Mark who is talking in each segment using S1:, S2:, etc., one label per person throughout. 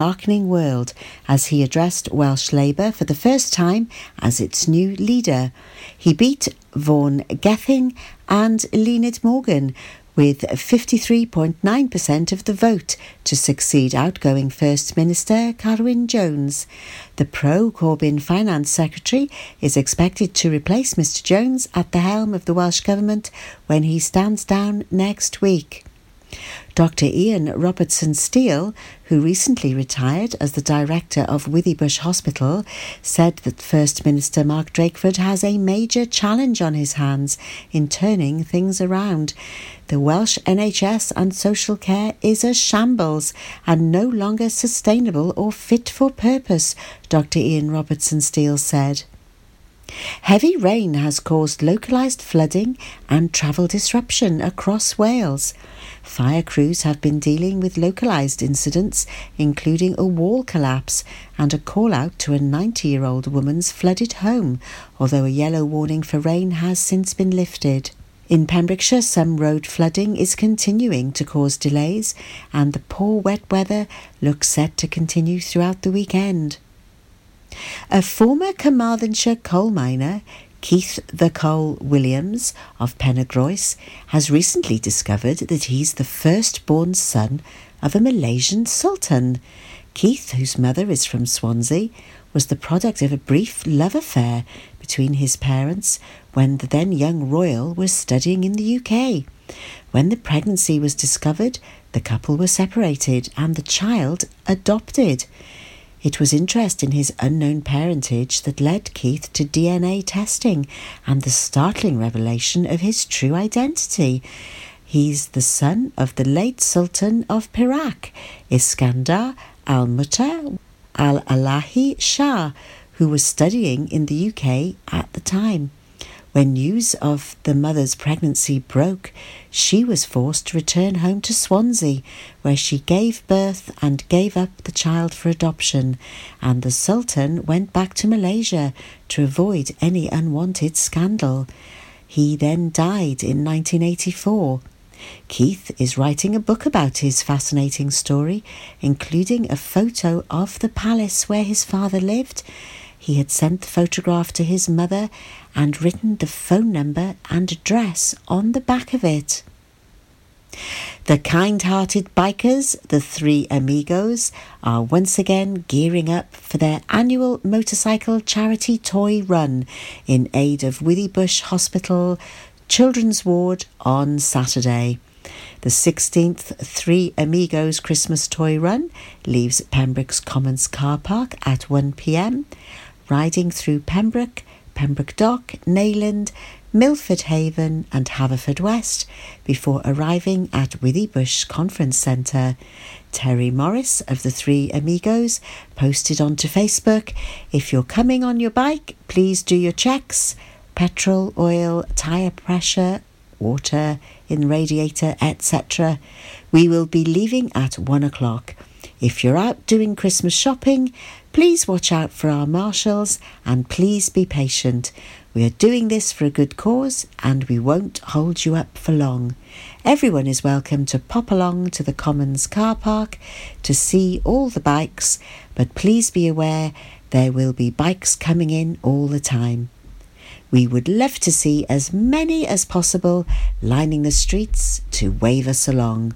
S1: darkening world as he addressed Welsh Labour for the first time as its new leader. He beat Vaughan Gething and Eluned Morgan with 53.9% of the vote to succeed outgoing First Minister Carwyn Jones. The pro Corbyn Finance Secretary is expected to replace Mr Jones at the helm of the Welsh Government when he stands down next week. Dr. Ian Robertson Steele, who recently retired as the director of Withybush Hospital, said that First Minister Mark Drakeford has a major challenge on his hands in turning things around. The Welsh NHS and social care is a shambles and no longer sustainable or fit for purpose, Dr. Ian Robertson Steele said. Heavy rain has caused localised flooding and travel disruption across Wales. Fire crews have been dealing with localised incidents, including a wall collapse and a call out to a 90 year old woman's flooded home, although a yellow warning for rain has since been lifted. In Pembrokeshire, some road flooding is continuing to cause delays, and the poor wet weather looks set to continue throughout the weekend. A former Carmarthenshire coal miner Keith the Cole Williams of Penygroes has recently discovered that he's the firstborn son of a Malaysian sultan. Keith, whose mother is from Swansea, was the product of a brief love affair between his parents when the then young royal was studying in the UK. When the pregnancy was discovered, the couple were separated and the child adopted. It was interest in his unknown parentage that led Keith to DNA testing and the startling revelation of his true identity. He's the son of the late Sultan of Perak, Iskandar al Muta al Alahi Shah, who was studying in the UK at the time. When news of the mother's pregnancy broke, she was forced to return home to Swansea, where she gave birth and gave up the child for adoption, and the Sultan went back to Malaysia to avoid any unwanted scandal. He then died in 1984. Keith is writing a book about his fascinating story, including a photo of the palace where his father lived. He had sent the photograph to his mother and written the phone number and address on the back of it. The kind hearted bikers, the Three Amigos, are once again gearing up for their annual motorcycle charity toy run in aid of Withybush Hospital Children's Ward on Saturday. The 16th Three Amigos Christmas Toy Run leaves Pembroke's Commons car park at 1pm, riding through Pembroke Pembroke Dock, Neyland, Milford Haven, and Haverfordwest before arriving at Withybush Conference Centre. Terry Morris of the Three Amigos posted onto Facebook If you're coming on your bike, please do your checks petrol, oil, tyre pressure, water in radiator, etc. We will be leaving at one o'clock. If you're out doing Christmas shopping, please watch out for our marshals and please be patient. We are doing this for a good cause and we won't hold you up for long. Everyone is welcome to pop along to the Commons car park to see all the bikes, but please be aware there will be bikes coming in all the time. We would love to see as many as possible lining the streets to wave us along.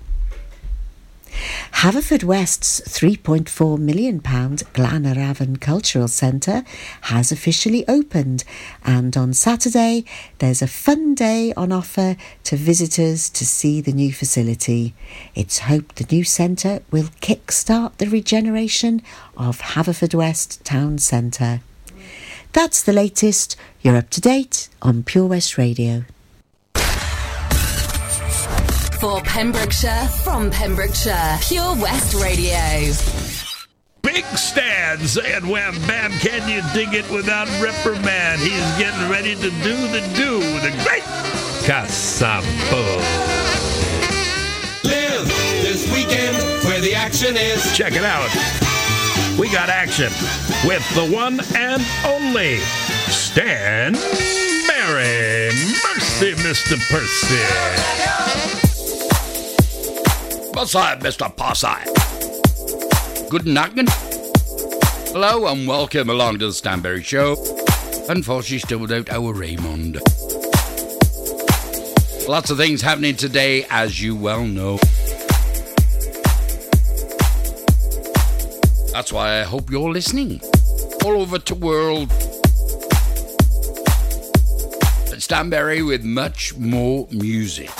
S1: Haverfordwest's £3.4 million Glan-yr-Afon Cultural Centre has officially opened, and on Saturday there's a fun day on offer to visitors to see the new facility. It's hoped the new centre will kick-start the regeneration of Haverfordwest Town Centre. That's the latest. You're up to date on Pure West Radio
S2: for Pembrokeshire from Pembrokeshire. Pure West Radio.
S3: Big Stan saying, Wham Bam, can you dig it without reprimand? He's getting ready to do the do, with the great Casambo.
S4: Live this weekend where the action is.
S3: Check it out. We got action with the one and only Stan Mary. Mercy, Mr. Percy.
S5: Posse, Mr. Posse. Good knocking. Hello and welcome along to the Stanberry Show. Unfortunately, still without our Raymond. Lots of things happening today, as you well know. That's why I hope you're listening. All over the world. Stanberry with much more music.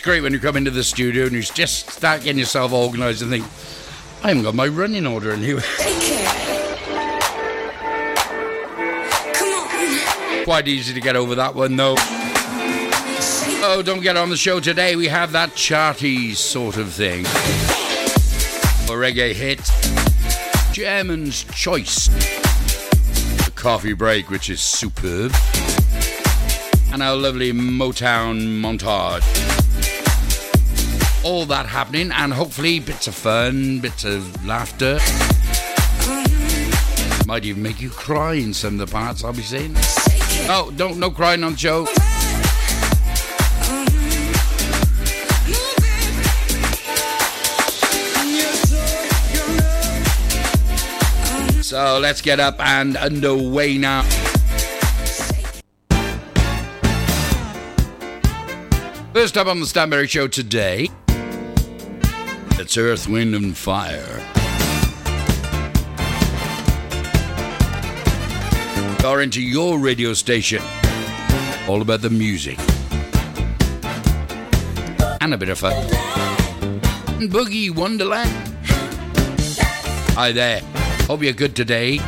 S5: It's great when you come into the studio and you just start getting yourself organised and think, I haven't got my running order in here. Quite easy to get over that one though. Oh, don't get on the show today. We have that charty sort of thing. A reggae hit. German's Choice. The coffee break, which is superb. And our lovely Motown montage. All that happening, and hopefully bits of fun, bits of laughter. Might even make you cry in some of the parts I'll be saying. Oh, don't no crying on the show. So let's get up and underway now. First up on the Stanberry Show today, it's Earth, Wind, and Fire. Are into your radio station. All about the music. And a bit of fun. Boogie Wonderland. Hi there. Hope you're good today.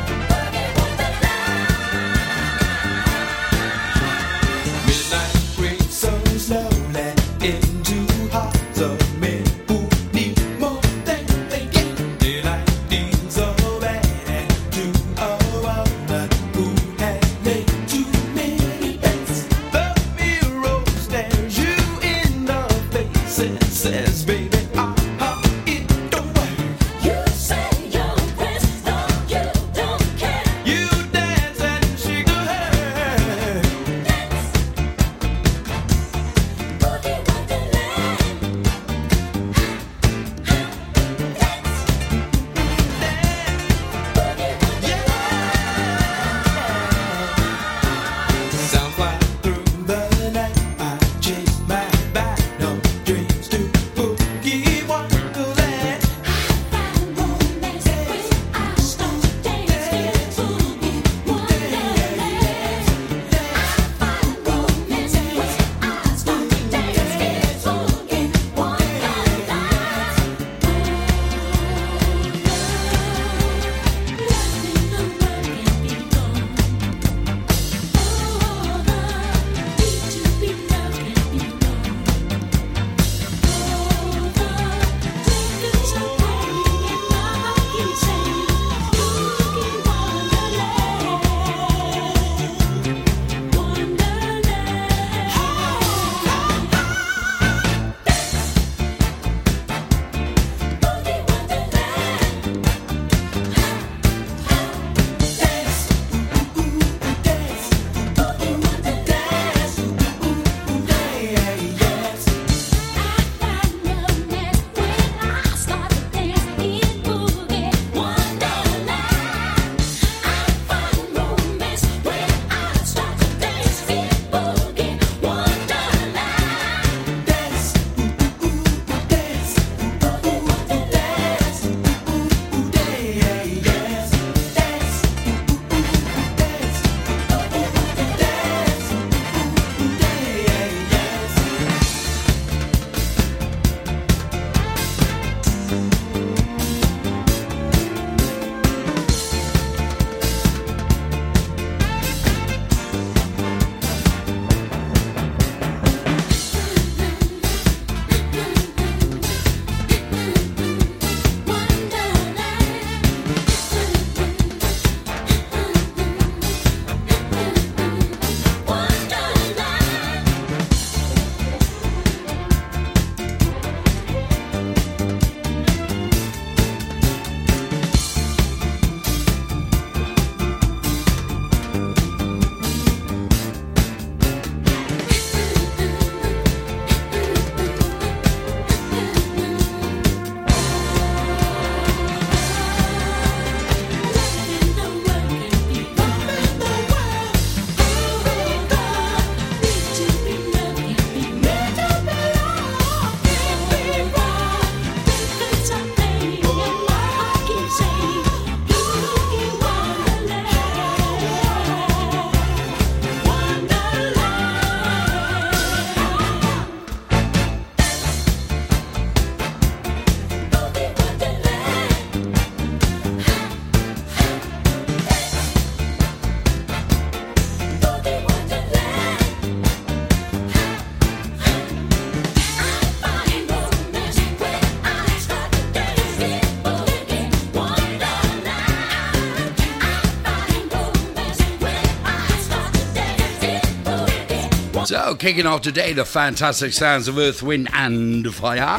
S5: kicking off today the fantastic sounds of Earth, Wind and Fire.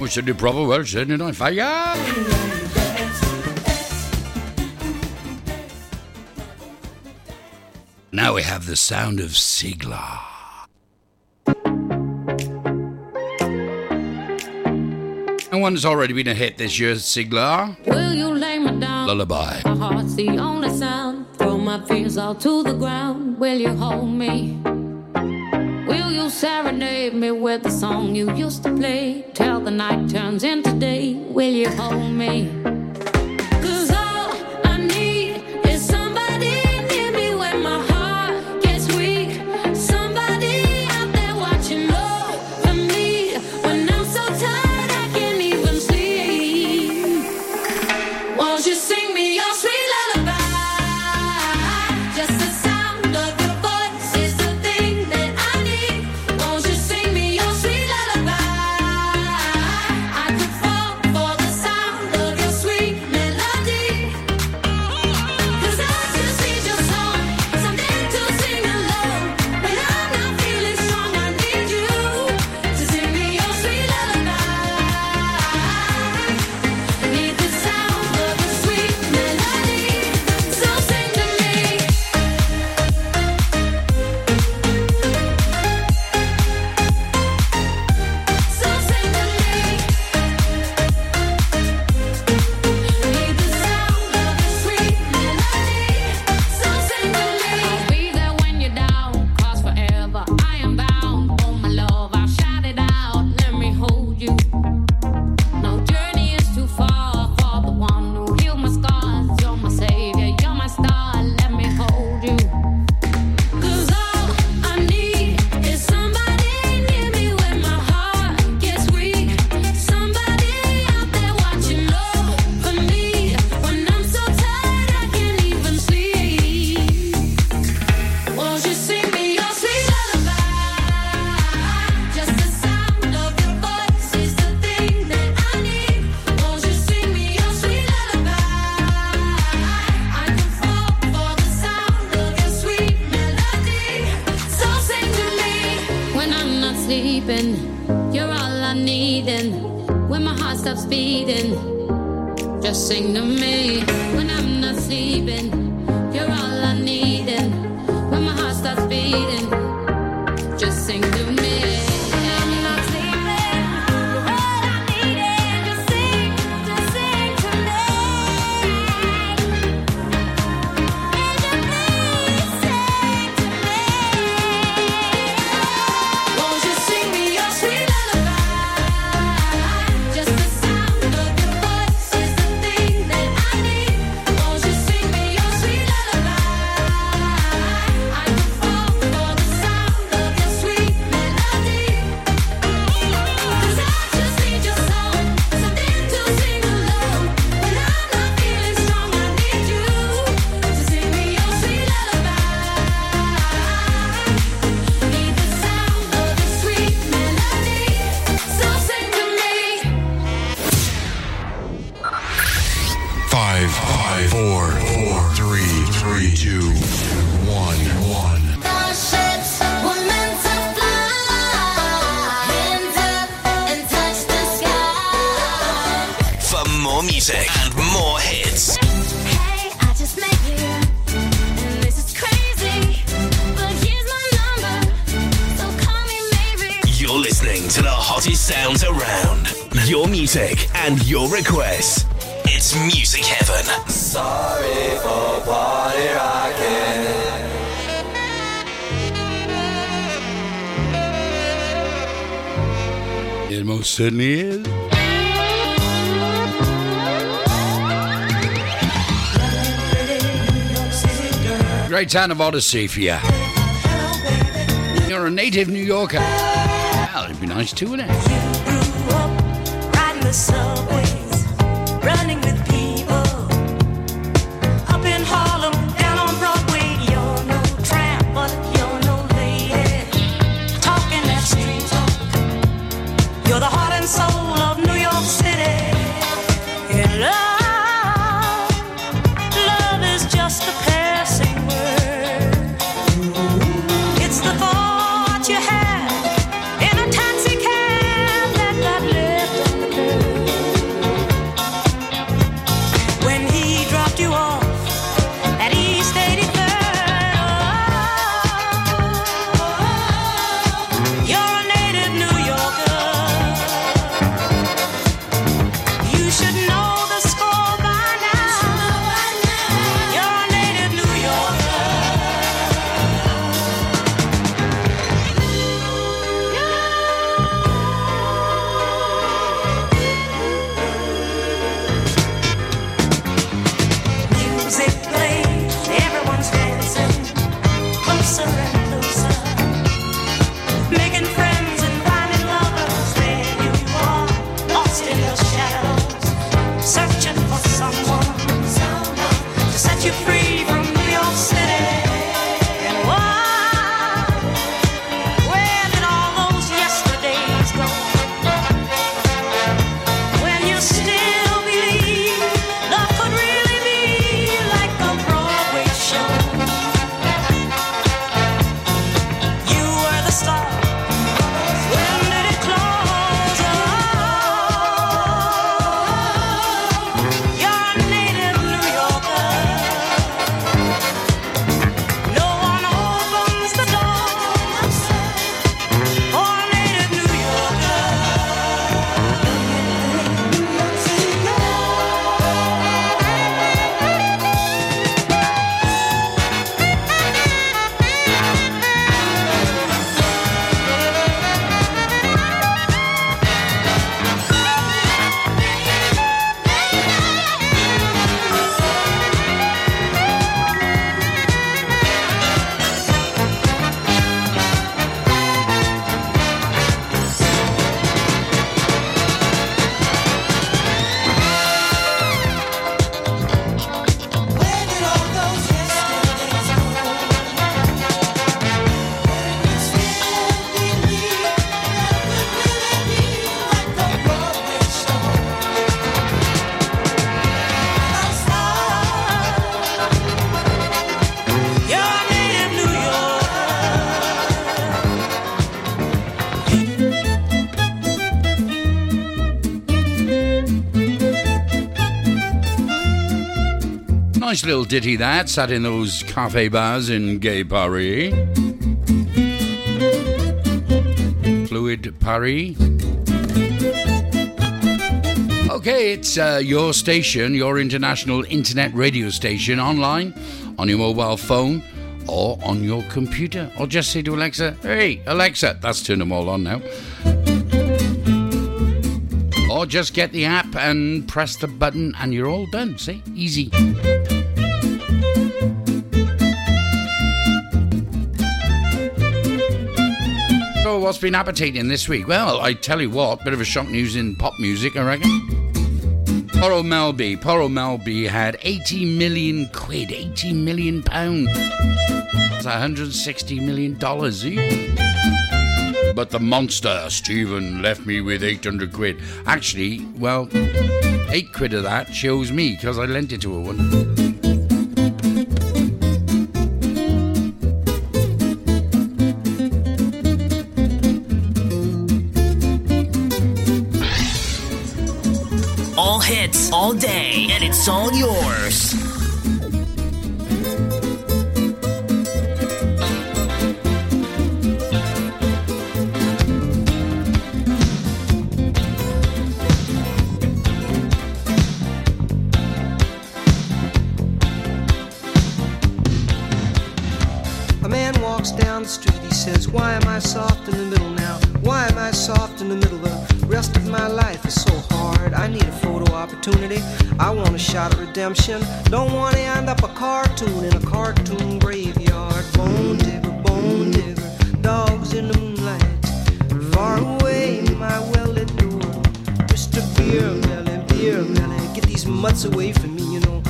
S5: We should do proper Welsh, didn't I? Fire! Now we have the sound of Sigala. And one that's already been a hit this year, Sigala.
S6: Will you lay me down?
S5: Lullaby.
S6: My heart's the only sound. Throw my fears all to the ground. Will you hold me? Serenade me with the song you used to play. Till the night turns into day. Will you hold me?
S7: sounds around. Your music and your requests. It's Music Heaven. Sorry for party rocking.
S5: It most certainly is. Great town of Odyssey for you. You're a native New Yorker. Well, it'd be nice too, wouldn't it?
S8: the
S5: sun. Little ditty that, sat in those cafe bars in Gay Paris. Fluid Paris. Okay, it's uh, your station, your international internet radio station, online, on your mobile phone, or on your computer. Or just say to Alexa, hey, Alexa, that's turned them all on now. Or just get the app and press the button and you're all done. See? Easy. What's been appetizing this week? Well, I tell you what, bit of a shock news in pop music, I reckon. Poro Melby. Poro Melby had 80 million quid, 80 million pounds. That's 160 million dollars. eh? But the monster, Stephen, left me with 800 quid. Actually, well, 8 quid of that shows me because I lent it to her one.
S7: All yours.
S9: Mutts away from me, you know.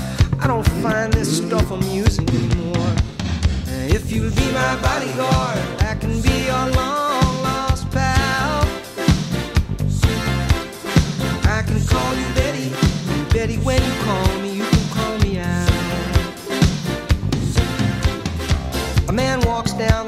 S9: I don't find this stuff amusing anymore. If you'll be my bodyguard, I can be your long lost pal. I can call you Betty, Betty, when you call me, you can call me out. A man walks down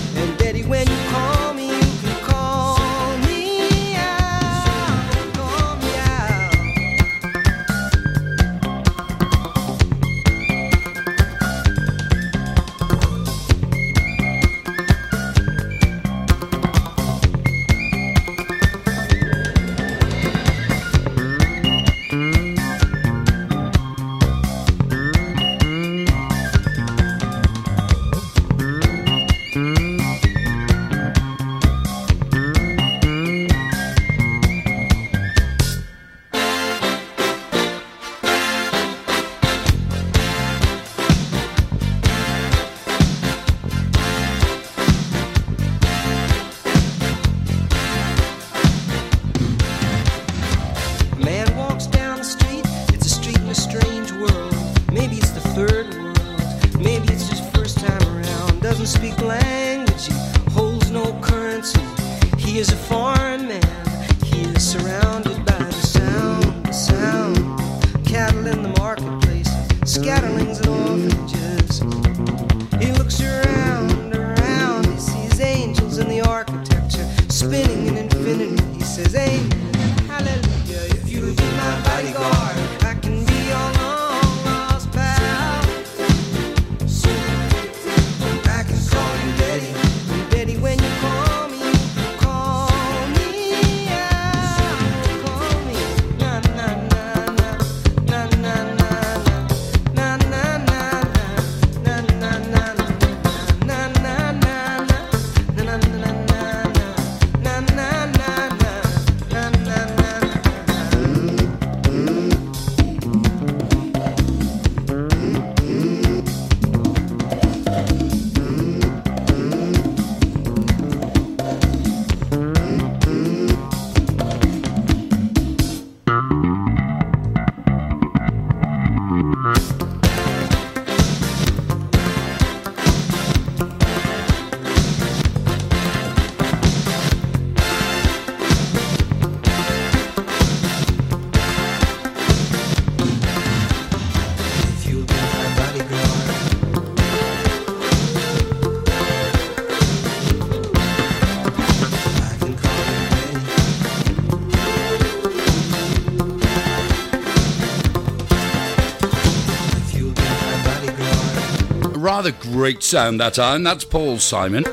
S5: rather great sound that time. That's Paul Simon.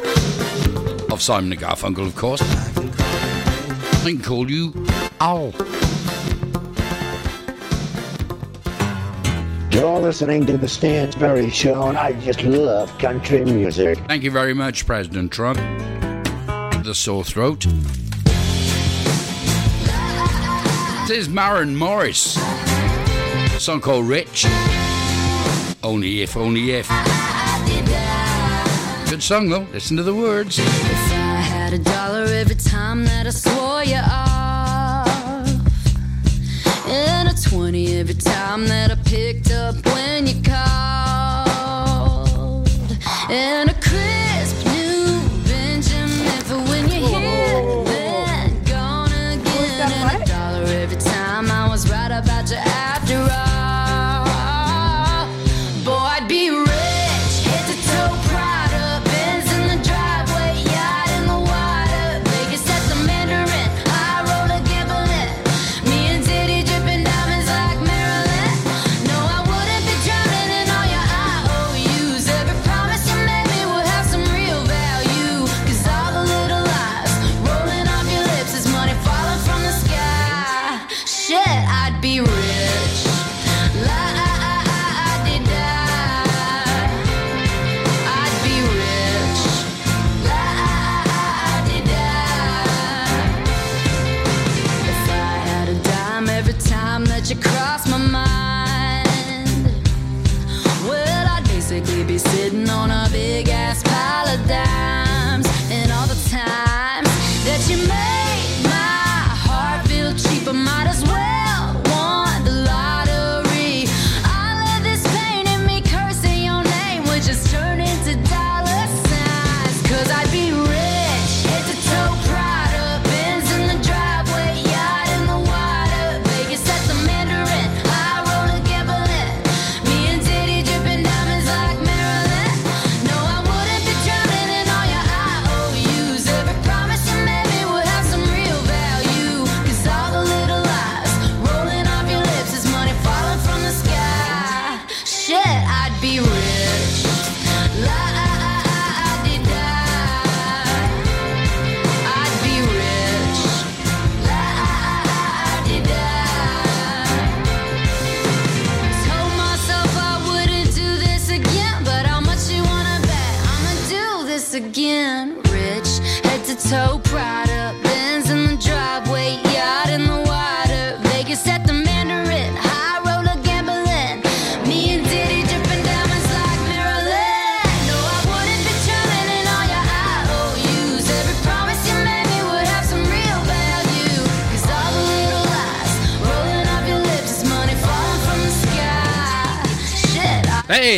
S5: Of Simon and Garfunkel, of course. I can call you Owl.
S10: You're listening to The Stansberry Show, and I just love country music.
S5: Thank you very much, President Trump. The sore throat. This is Maren Morris. A song called Rich. Only if, only if good song, though. Listen to the words.
S6: If I had a dollar every time that I swore you off, and a 20 every time that I picked up when you called, and a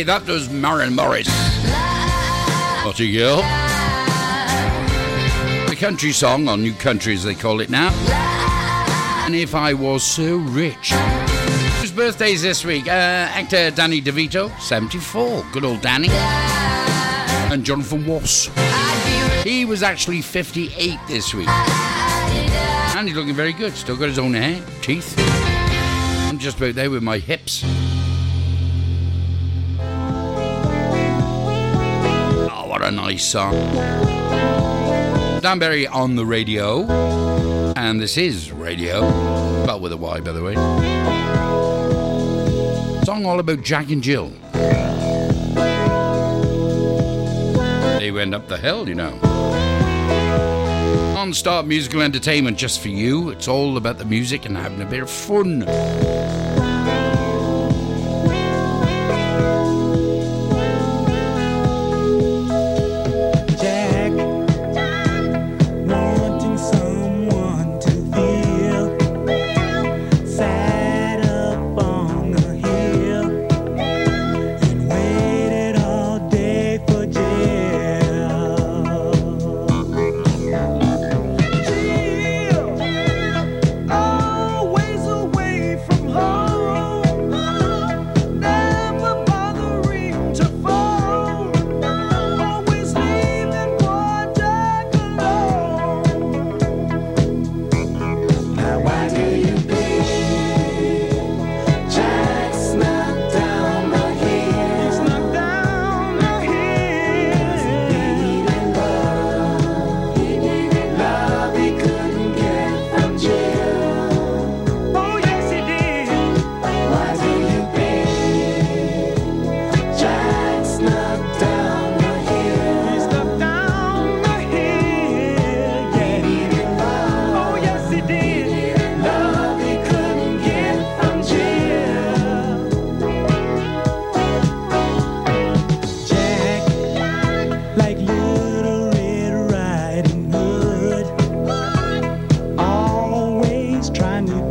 S6: That
S5: was Maren Morris. What a girl. The country song, or new country as they call it now. And if I was so rich. Whose birthday's this week? Uh, actor Danny DeVito, 74. Good old Danny. And Jonathan Walsh. He was actually 58 this week. And he's looking very good. Still got his own hair, teeth. I'm just about there with my hips. a nice song. Danbury on the radio, and this is radio, but with a Y, by the way. Song all about Jack and Jill. They went up the hill, you know. Non-stop musical entertainment just for you. It's all about the music and having a bit of fun.
S11: many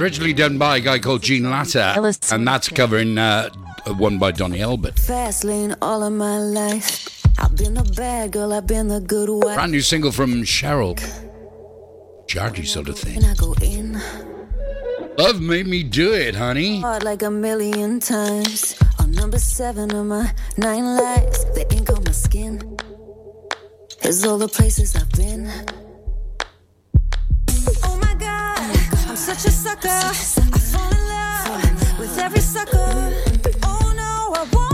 S5: Originally done by a guy called Gene Latta, and that's covering uh, one by Donnie Elbert.
S12: Fast lane all of my life. I've been the bad girl, I've been the good wife.
S5: Brand new single from Cheryl. Georgie sort of thing.
S12: I go in
S5: Love made me do it, honey.
S12: hard like a million times. On number seven of my nine lives, the ink on my skin is all the places I've been. Such a sucker. I fall in love with every sucker. Oh no, I won't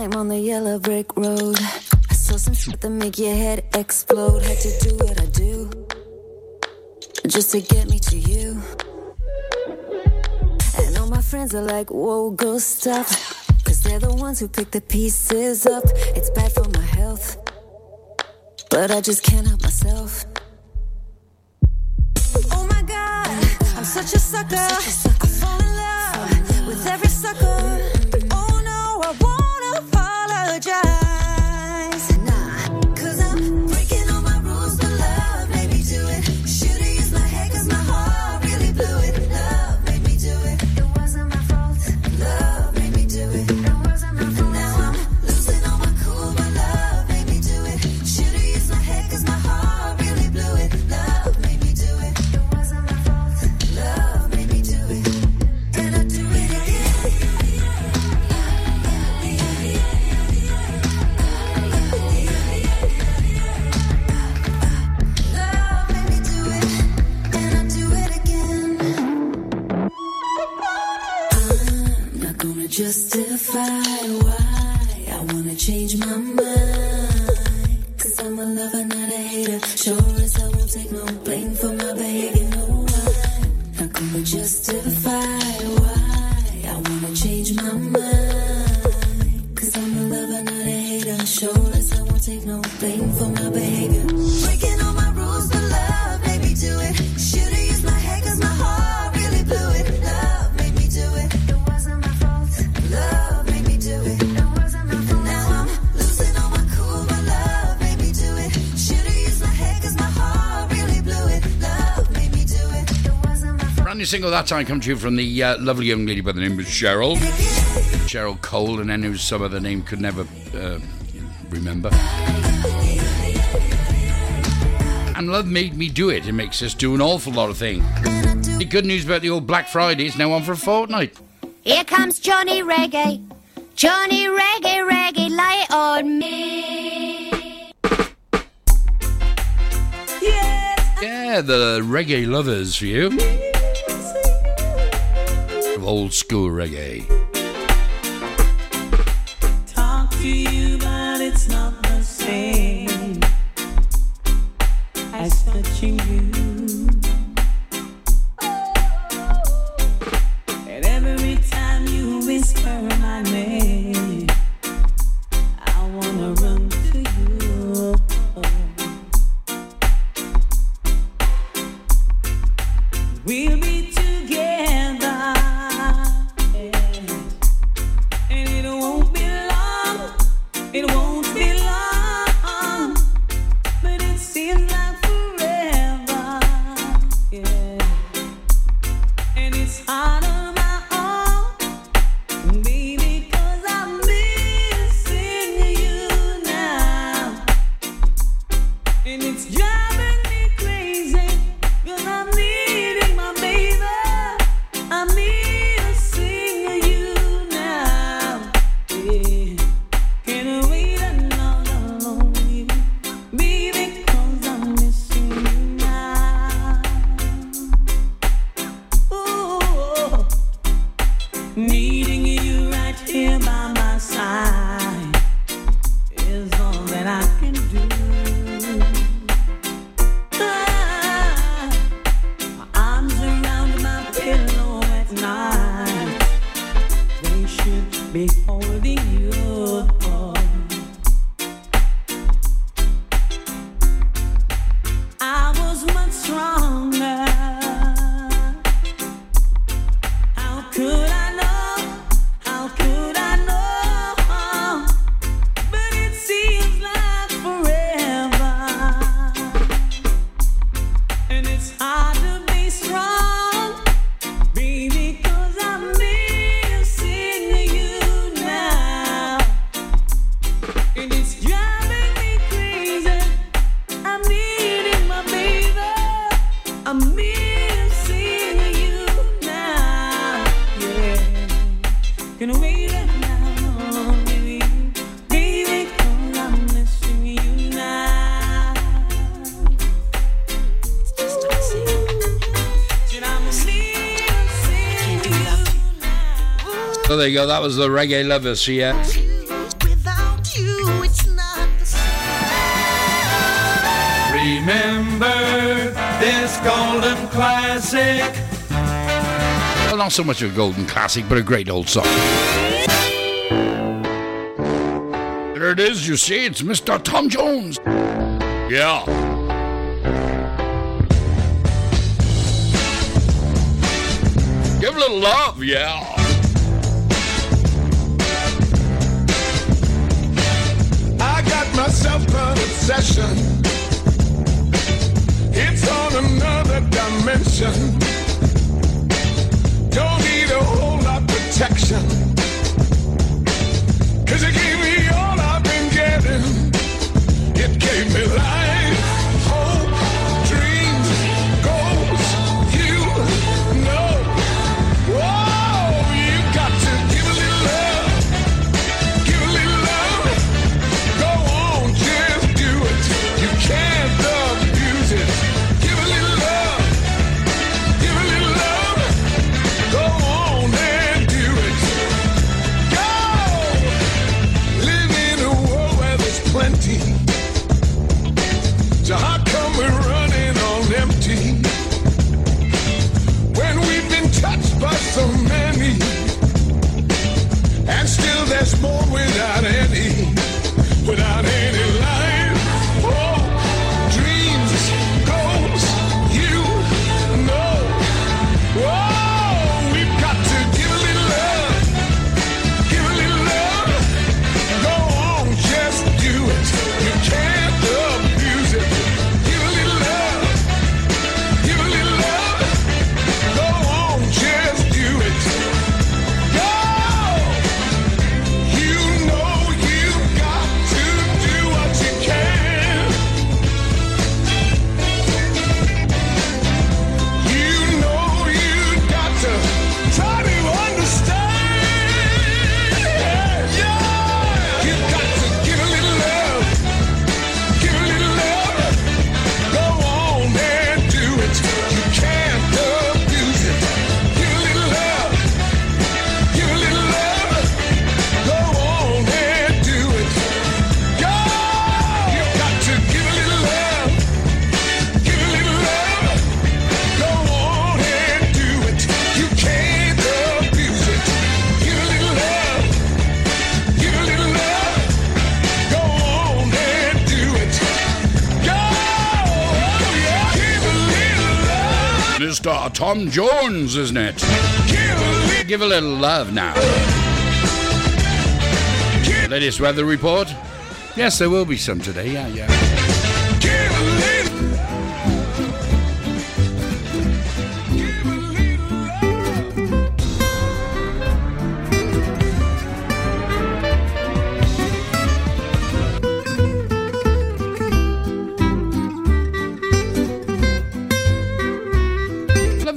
S12: time on the yellow brick road. I saw some shit that make your head explode. Had to do what I do just to get me to you. And all my friends are like, whoa, go stop. Cause they're the ones who pick the pieces up. It's bad for my health. But I just can't help myself. Oh my god, I'm such a sucker. I fall in love with every sucker. Oh no, I apologize.
S5: Single that time comes to you from the uh, lovely young lady by the name of Cheryl. Cheryl Cole, and then whose some other name could never uh, remember. And love made me do it. It makes us do an awful lot of things. The good news about the old Black Friday is now on for a fortnight.
S13: Here comes Johnny Reggae. Johnny Reggae, Reggae, light on me.
S5: Yeah, the reggae lovers for you. Old school reggae.
S14: talk to you, but it's not the same as touching you.
S5: Go. That was the reggae lovers here.
S15: Without you, it's not the
S3: Remember this golden classic.
S5: Well, not so much a golden classic, but a great old song. There it is. You see, it's Mr. Tom Jones. Yeah. Give a little love, yeah.
S15: I got myself an obsession. It's on another dimension. Don't need a whole lot protection. Cause it gave me all I've been getting. It gave me life,
S5: Tom Jones, isn't it? Give a little love now. Latest weather report? Yes, there will be some today. Yeah, yeah.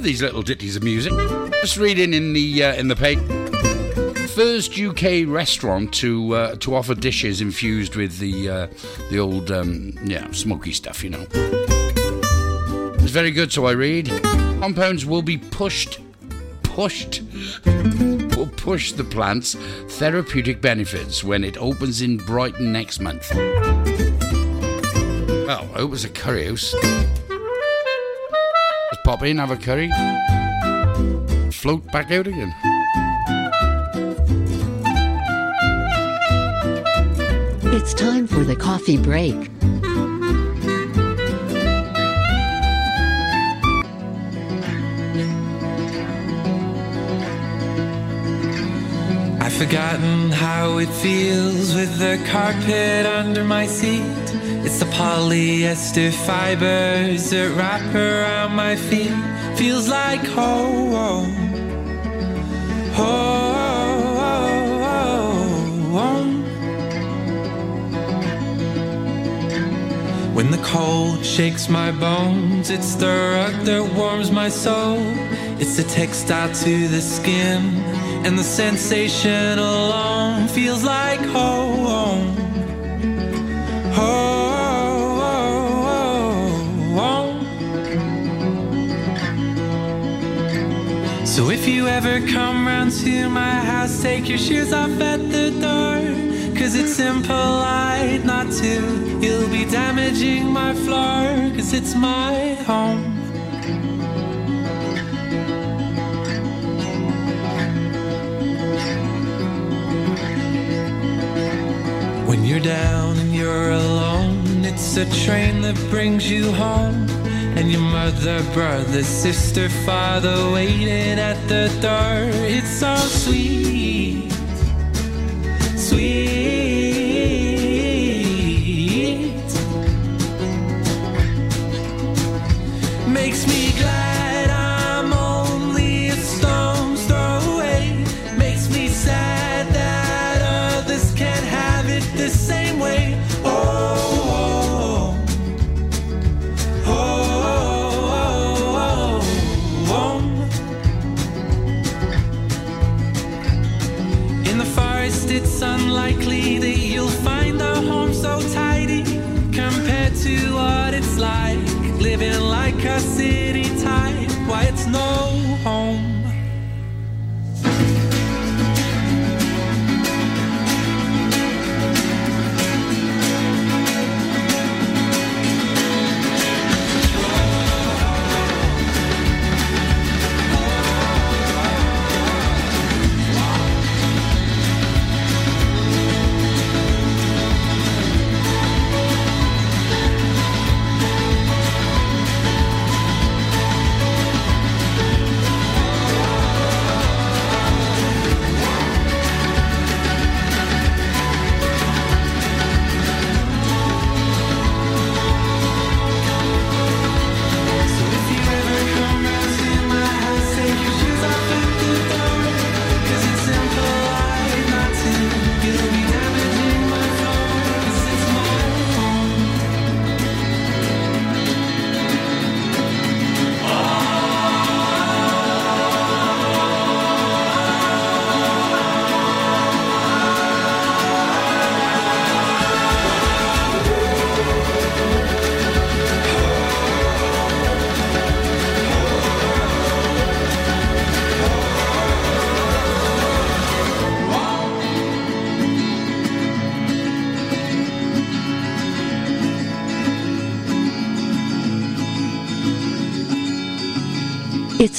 S5: These little ditties of music. Just reading in the uh, in the paper. First UK restaurant to uh, to offer dishes infused with the uh, the old um, yeah smoky stuff, you know. It's very good, so I read. Compounds will be pushed, pushed, will push the plant's therapeutic benefits when it opens in Brighton next month. Well, I hope it's a curry house. Pop in, have a curry, float back out again.
S16: It's time for the coffee break.
S17: I've forgotten how it feels with the carpet under my seat. Polyester fibers that wrap around my feet. Feels like. Home. When the cold shakes my bones, it's the rug that warms my soul. It's the textile to the skin, and the sensation alone feels like home. Home. So if you ever come round to my house, take your shoes off at the door. Cause it's impolite not to. You'll be damaging my floor, cause it's my home. When you're down and you're alone, it's a train that brings you home. And your mother, brother, sister, father waiting at the door. It's so sweet, sweet.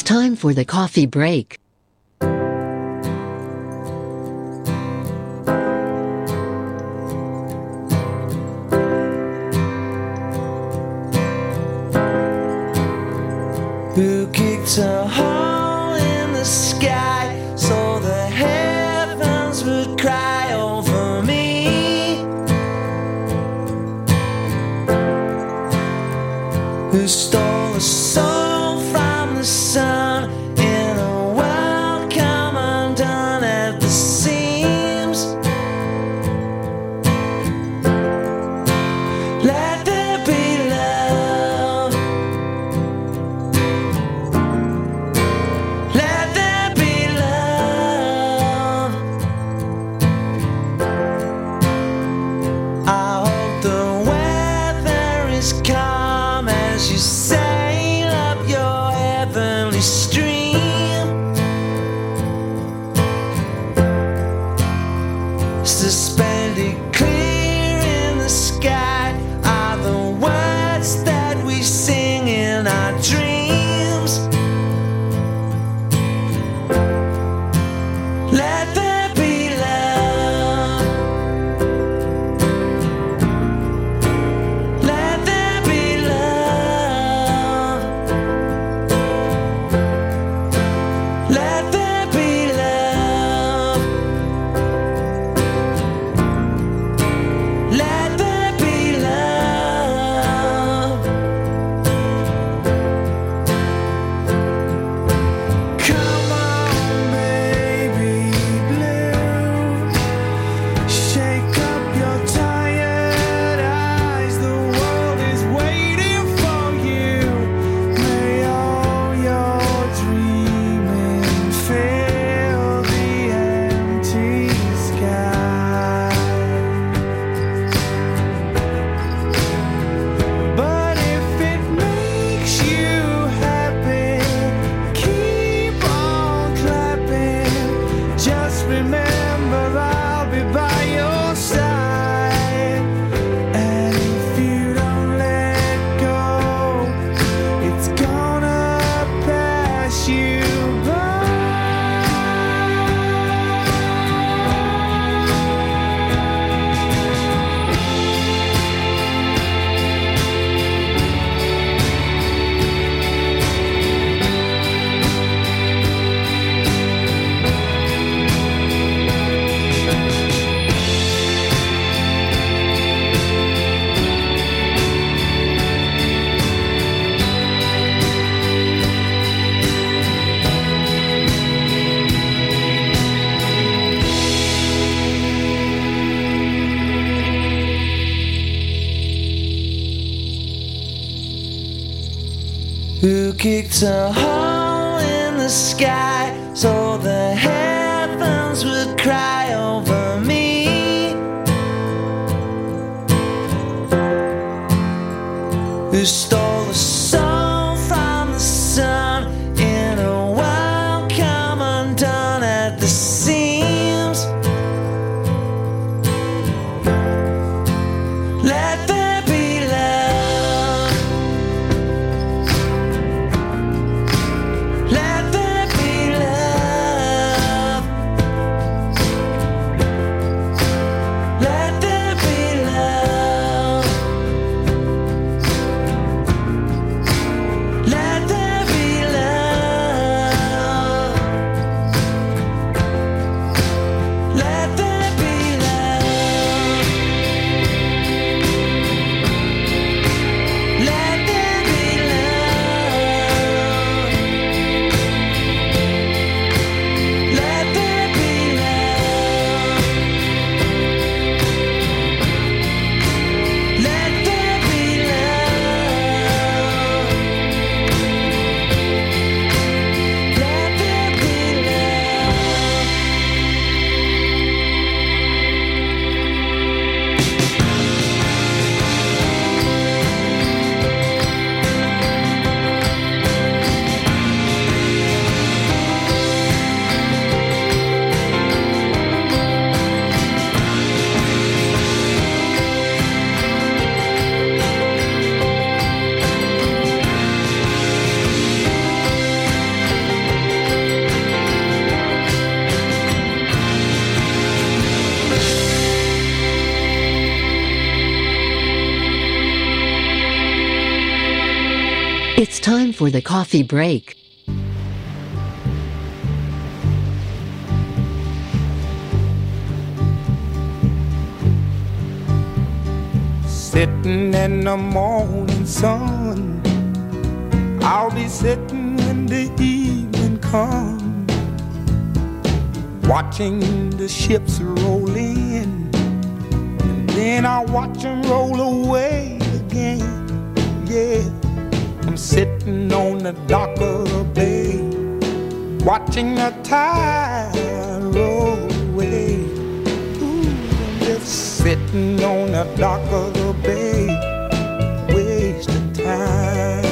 S16: Time for the coffee break. It's a hole in the sky,
S1: coffee break.
S18: Sitting in the morning sun. I'll be sitting when the evening comes. Watching the ships roll in. And then I'll watch them roll away again. Yeah. I'm sitting on the dock of the bay. Watching the tide roll away. Ooh, just sitting on the dock of the bay, wasting time.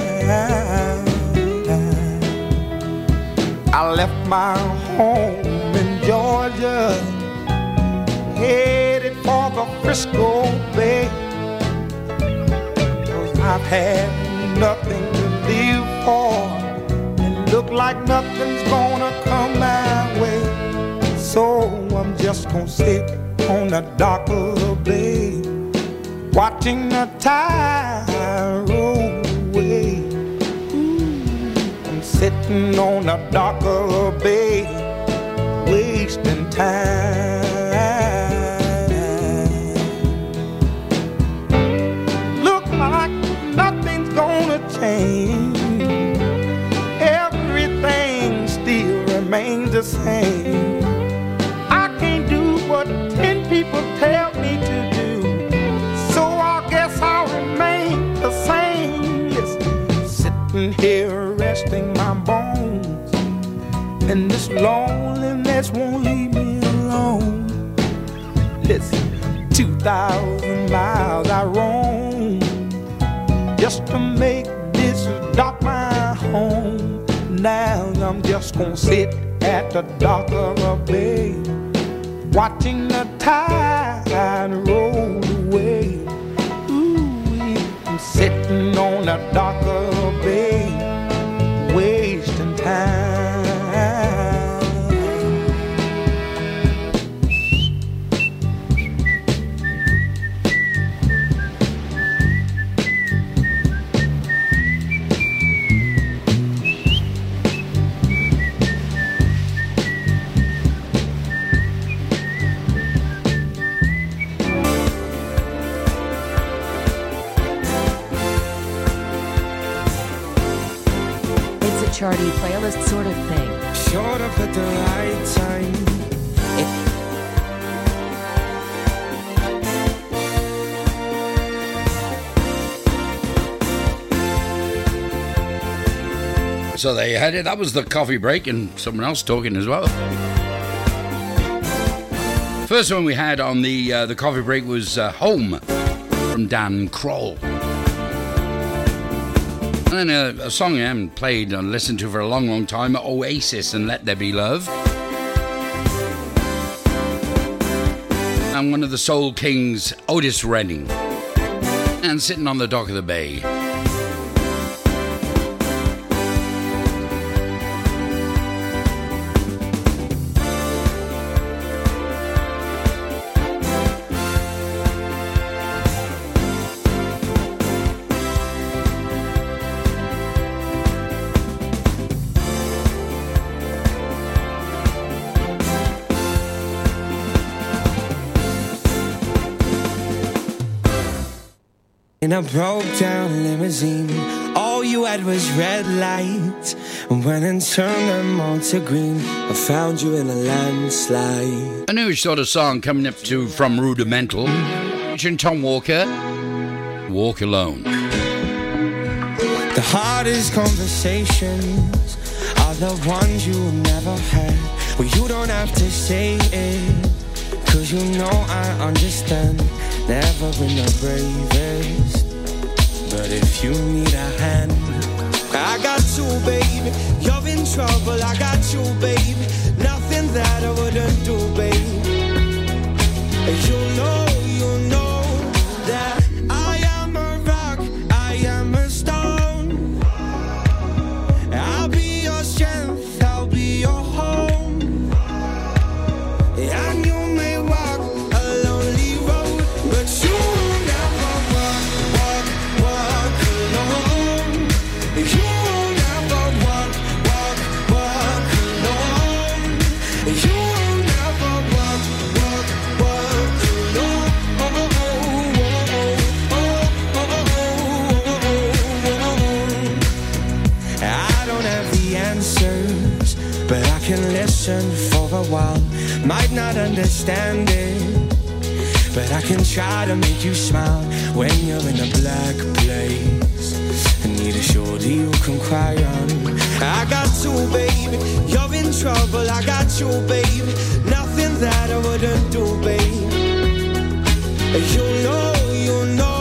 S18: I left my home in Georgia, headed for the Frisco Bay. Cause I've had like nothing's gonna come my way. So I'm just gonna sit on the dock of the bay, watching the tide roll away. I'm sitting on the dock of the bay, wasting time. Look like nothing's gonna change. The same. I can't do what ten people tell me to do. So I guess I'll remain the same. Yes, sitting here resting my bones. And this loneliness won't leave me alone. Listen, 2,000 miles I roam just to make this dock my home. Now I'm just gonna sit at the dock of a bay, watching the tide roll away. Ooh, I'm sitting on the dock
S19: charty playlist sort of thing.
S18: Showed up at the right time.
S5: So there you had it. That was the coffee break and someone else talking as well. First one we had on the uh, the coffee break was uh, Home from Dan Kroll. And then a, a song I haven't played and listened to for a long, long time Oasis and Let There Be Love. And one of the Soul Kings, Otis Redding. And sitting on the dock of the bay.
S9: In a broke down limousine, all you had was red lights. And went and turned them all to green. I found you in a landslide.
S5: A new sort of song coming up to from Rudimental. Featuring Tom Walker. Walk Alone.
S9: The hardest conversations are the ones you never had. Well, you don't have to say it, cause you know I understand. Never been the bravest, but if you need a hand, I got you, baby. You're in trouble, I got you, baby. Nothing that I wouldn't do, baby. You know, you know can listen for a while. Might not understand it, but I can try to make you smile when you're in a black place. I need a shoulder you can cry on. I got you, baby. You're in trouble. I got you, baby. Nothing that I wouldn't do, baby. You know, you know